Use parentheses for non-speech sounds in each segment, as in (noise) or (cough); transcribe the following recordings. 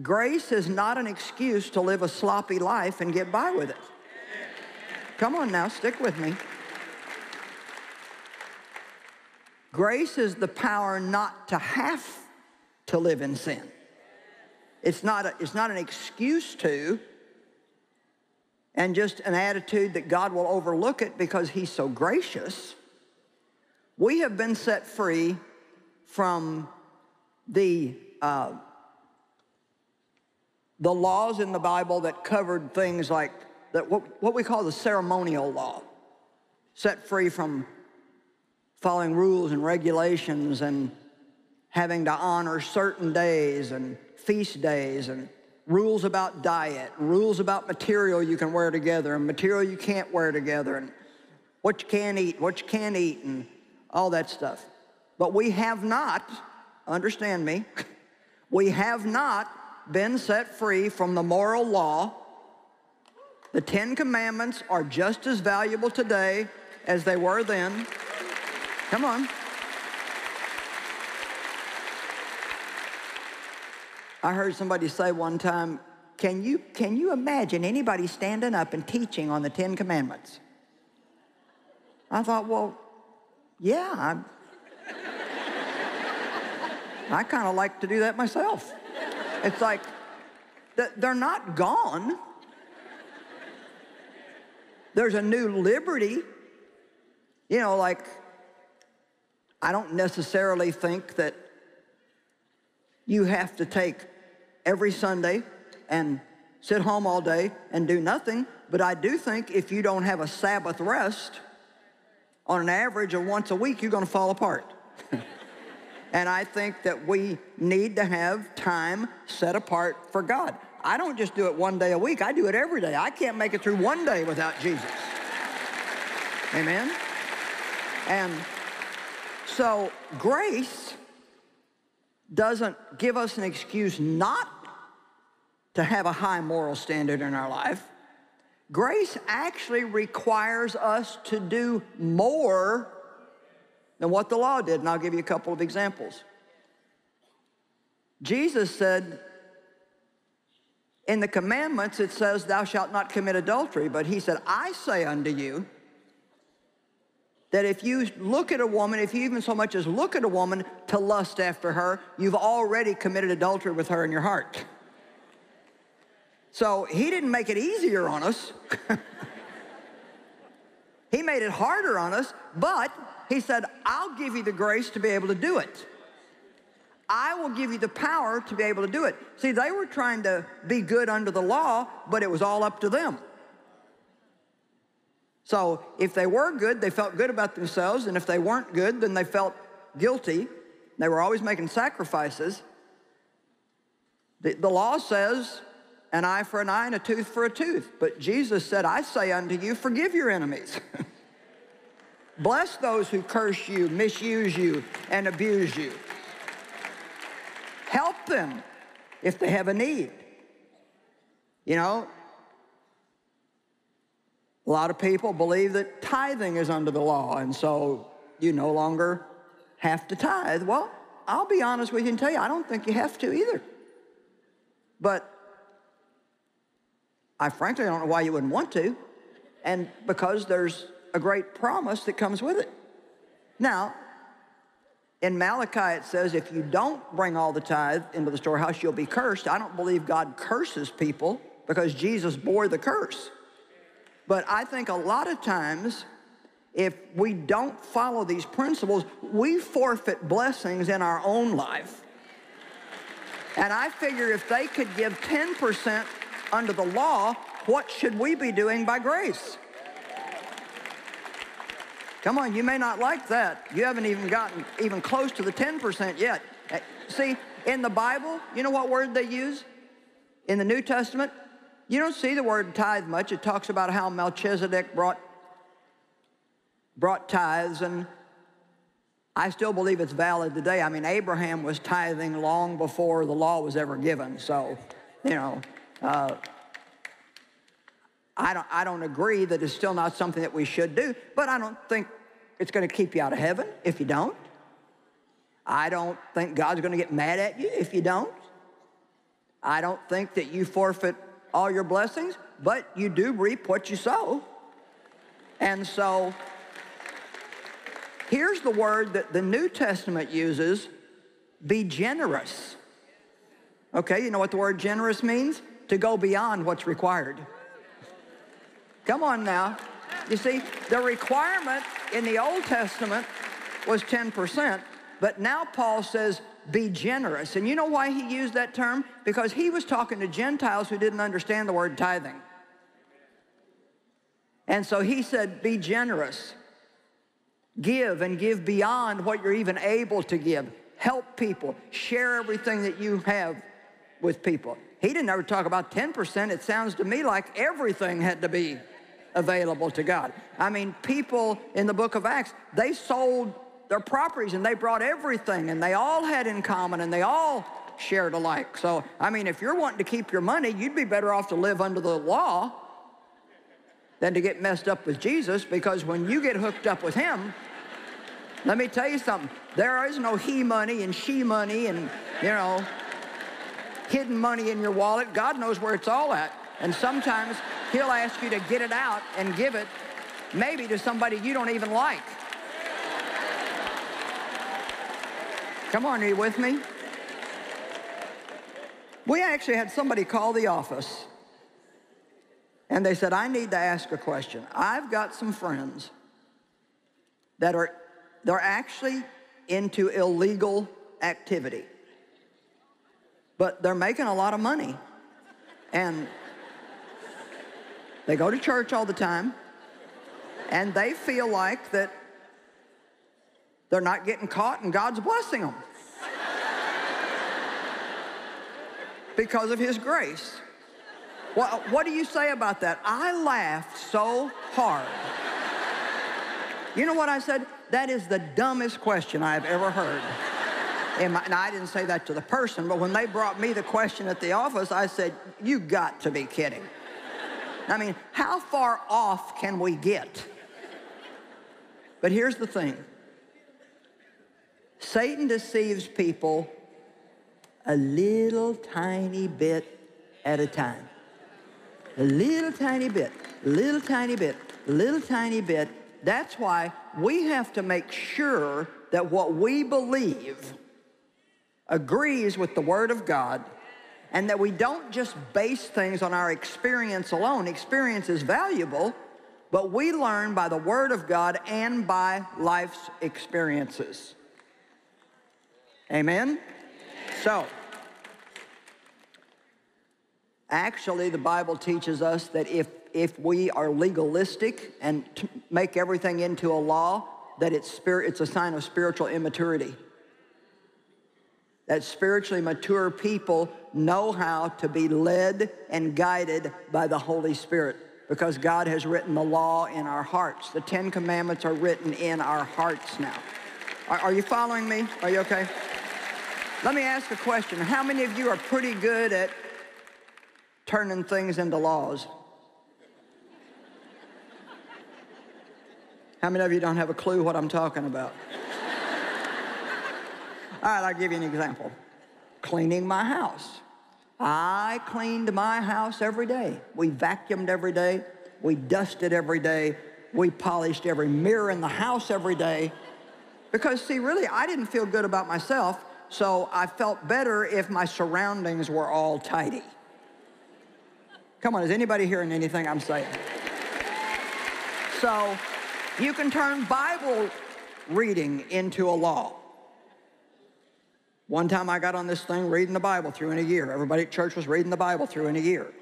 grace is not an excuse to live a sloppy life and get by with it. Come on now, stick with me. Grace is the power not to have to live in sin. It's not, a, it's not an excuse to, and just an attitude that God will overlook it because He's so gracious. We have been set free from the, uh, the laws in the Bible that covered things like that what, what we call the ceremonial law, set free from following rules and regulations and having to honor certain days and feast days and rules about diet, rules about material you can wear together and material you can't wear together and what you can eat, what you can't eat and all that stuff. But we have not, understand me, (laughs) we have not been set free from the moral law. The Ten Commandments are just as valuable today as they were then. Come on. I heard somebody say one time, can you, can you imagine anybody standing up and teaching on the Ten Commandments? I thought, well, yeah, I, (laughs) I kind of like to do that myself. It's like, they're not gone. There's a new liberty. You know, like, I don't necessarily think that you have to take every Sunday and sit home all day and do nothing. But I do think if you don't have a Sabbath rest, on an average of once a week, you're going to fall apart. (laughs) and I think that we need to have time set apart for God. I don't just do it one day a week. I do it every day. I can't make it through one day without Jesus. Amen? And so grace doesn't give us an excuse not to have a high moral standard in our life. Grace actually requires us to do more than what the law did, and I'll give you a couple of examples. Jesus said, in the commandments, it says, Thou shalt not commit adultery, but he said, I say unto you, that if you look at a woman, if you even so much as look at a woman to lust after her, you've already committed adultery with her in your heart. So he didn't make it easier on us. (laughs) he made it harder on us, but he said, I'll give you the grace to be able to do it. I will give you the power to be able to do it. See, they were trying to be good under the law, but it was all up to them. So if they were good, they felt good about themselves, and if they weren't good, then they felt guilty. They were always making sacrifices. The, the law says an eye for an eye and a tooth for a tooth. But Jesus said, I say unto you, forgive your enemies. (laughs) Bless those who curse you, misuse you, and abuse you. Help them if they have a need. You know, a lot of people believe that tithing is under the law, and so you no longer have to tithe. Well, I'll be honest with you and tell you, I don't think you have to either. But I frankly don't know why you wouldn't want to, and because there's a great promise that comes with it. Now, in Malachi it says, if you don't bring all the tithe into the storehouse, you'll be cursed. I don't believe God curses people because Jesus bore the curse. But I think a lot of times, if we don't follow these principles, we forfeit blessings in our own life. And I figure if they could give 10% under the law, what should we be doing by grace? Come on, you may not like that. You haven't even gotten even close to the 10% yet. Eh, see, in the Bible, you know what word they use? In the New Testament, you don't see the word tithe much. It talks about how Melchizedek brought, brought tithes, and I still believe it's valid today. I mean, Abraham was tithing long before the law was ever given. So, you know, uh, I, don't, I don't agree that it's still not something that we should do, but I don't think it's going to keep you out of heaven if you don't. I don't think God's going to get mad at you if you don't. I don't think that you forfeit all your blessings, but you do reap what you sow. And so here's the word that the New Testament uses be generous. Okay, you know what the word generous means? To go beyond what's required. Come on now. You see, the requirement in the Old Testament was 10%, but now Paul says, be generous. And you know why he used that term? Because he was talking to Gentiles who didn't understand the word tithing. And so he said, be generous. Give and give beyond what you're even able to give. Help people. Share everything that you have with people. He didn't ever talk about 10%. It sounds to me like everything had to be available to God. I mean, people in the book of Acts, they sold their properties and they brought everything and they all had in common and they all shared alike. So, I mean, if you're wanting to keep your money, you'd be better off to live under the law than to get messed up with Jesus because when you get hooked up with him, let me tell you something. There is no he money and she money and, you know, hidden money in your wallet. God knows where it's all at. And sometimes he'll ask you to get it out and give it maybe to somebody you don't even like. Come on, are you with me? We actually had somebody call the office and they said, I need to ask a question. I've got some friends that are they're actually into illegal activity. But they're making a lot of money. And they go to church all the time. And they feel like that they're not getting caught and God's blessing them. because of his grace. What, what do you say about that? I laughed so hard. You know what I said? That is the dumbest question I've ever heard. And, I didn't say that to the person, but when they brought me the question at the office, I said, you got to be kidding. I mean, how far off can we get? But here's the thing. Satan deceives people a little tiny bit at a time. A little tiny bit, little tiny bit, little tiny bit. That's why we have to make sure that what we believe agrees with the Word of God and that we don't just base things on our experience alone. Experience is valuable, but we learn by the Word of God and by life's experiences. Amen? So, actually, the Bible teaches us that if if we are legalistic and make everything into a law, that it's, spirit, it's a sign of spiritual immaturity. That spiritually mature people know how to be led and guided by the Holy Spirit because God has written the law in our hearts. The Ten Commandments are written in our hearts now. Are, are you following me? Are you okay? Let me ask a question. How many of you are pretty good at turning things into laws? How many of you don't have a clue what I'm talking about? All right, I'll give you an example. Cleaning my house. I cleaned my house every day. We vacuumed every day. We dusted every day. We polished every mirror in the house every day. Because, see, really, I didn't feel good about myself, so I felt better if my surroundings were all tidy. Come on, is anybody hearing anything I'm saying? So, you can turn Bible reading into a law. One time I got on this thing reading the Bible through in a year. Everybody at church was reading the Bible through in a year.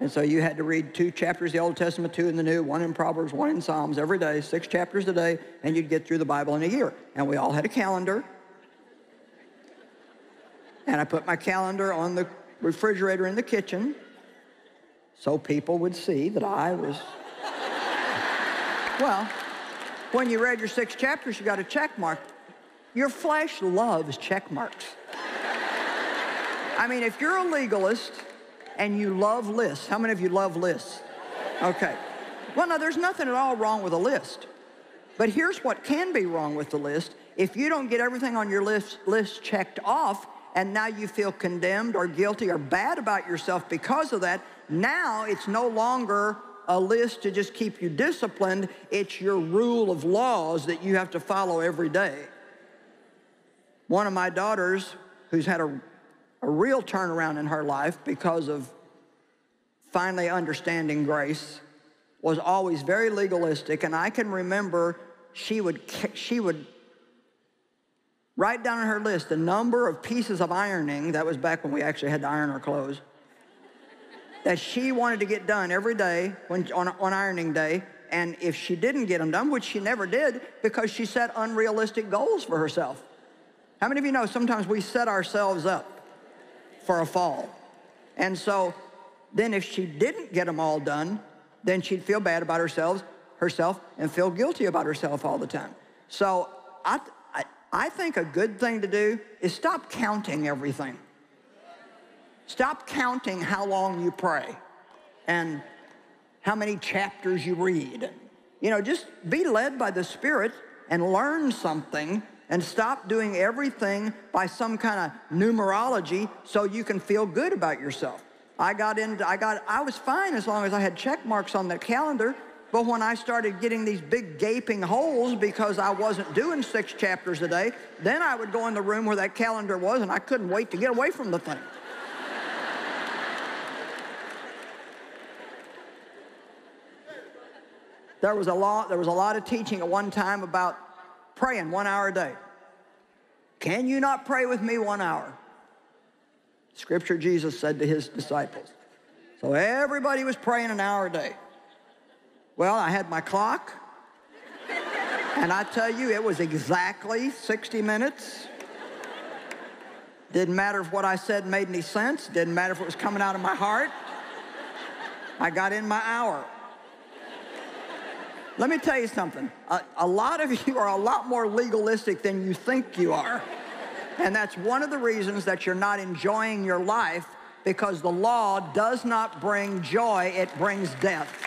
And so you had to read two chapters of the Old Testament, two in the New, one in Proverbs, one in Psalms every day, six chapters a day, and you'd get through the Bible in a year. And we all had a calendar. And I put my calendar on the refrigerator in the kitchen so people would see that I was (laughs) well, when you read your six chapters, you got a check mark. Your flesh loves check marks. I mean, if you're a legalist and you love lists, how many of you love lists? Okay. Well, no, there's nothing at all wrong with a list. But here's what can be wrong with the list. If you don't get everything on your list, list checked off and now you feel condemned or guilty or bad about yourself because of that. Now it's no longer a list to just keep you disciplined, it's your rule of laws that you have to follow every day. One of my daughters, who's had a, a real turnaround in her life because of finally understanding grace, was always very legalistic. And I can remember she would, she would write down on her list the number of pieces of ironing, that was back when we actually had to iron our clothes, that she wanted to get done every day when, on, on ironing day. And if she didn't get them done, which she never did, because she set unrealistic goals for herself. How many of you know sometimes we set ourselves up for a fall? And so then if she didn't get them all done, then she'd feel bad about herself, herself and feel guilty about herself all the time. So I, I, I think a good thing to do is stop counting everything. Stop counting how long you pray and how many chapters you read. You know, just be led by the Spirit and learn something and stop doing everything by some kind of numerology so you can feel good about yourself. I got into, I got, I was fine as long as I had check marks on the calendar. But when I started getting these big gaping holes because I wasn't doing six chapters a day, then I would go in the room where that calendar was and I couldn't wait to get away from the thing. (laughs) there was a lot, there was a lot of teaching at one time about praying one hour a day. Can you not pray with me one hour? Scripture Jesus said to his disciples. So everybody was praying an hour a day. Well, I had my clock, and I tell you, it was exactly 60 minutes. Didn't matter if what I said made any sense. Didn't matter if it was coming out of my heart. I got in my hour. Let me tell you something. A, a, lot of (laughs) you are a lot more legalistic than you think you are. And that's one of the reasons that you're not enjoying your life because the law does not bring joy, it brings death.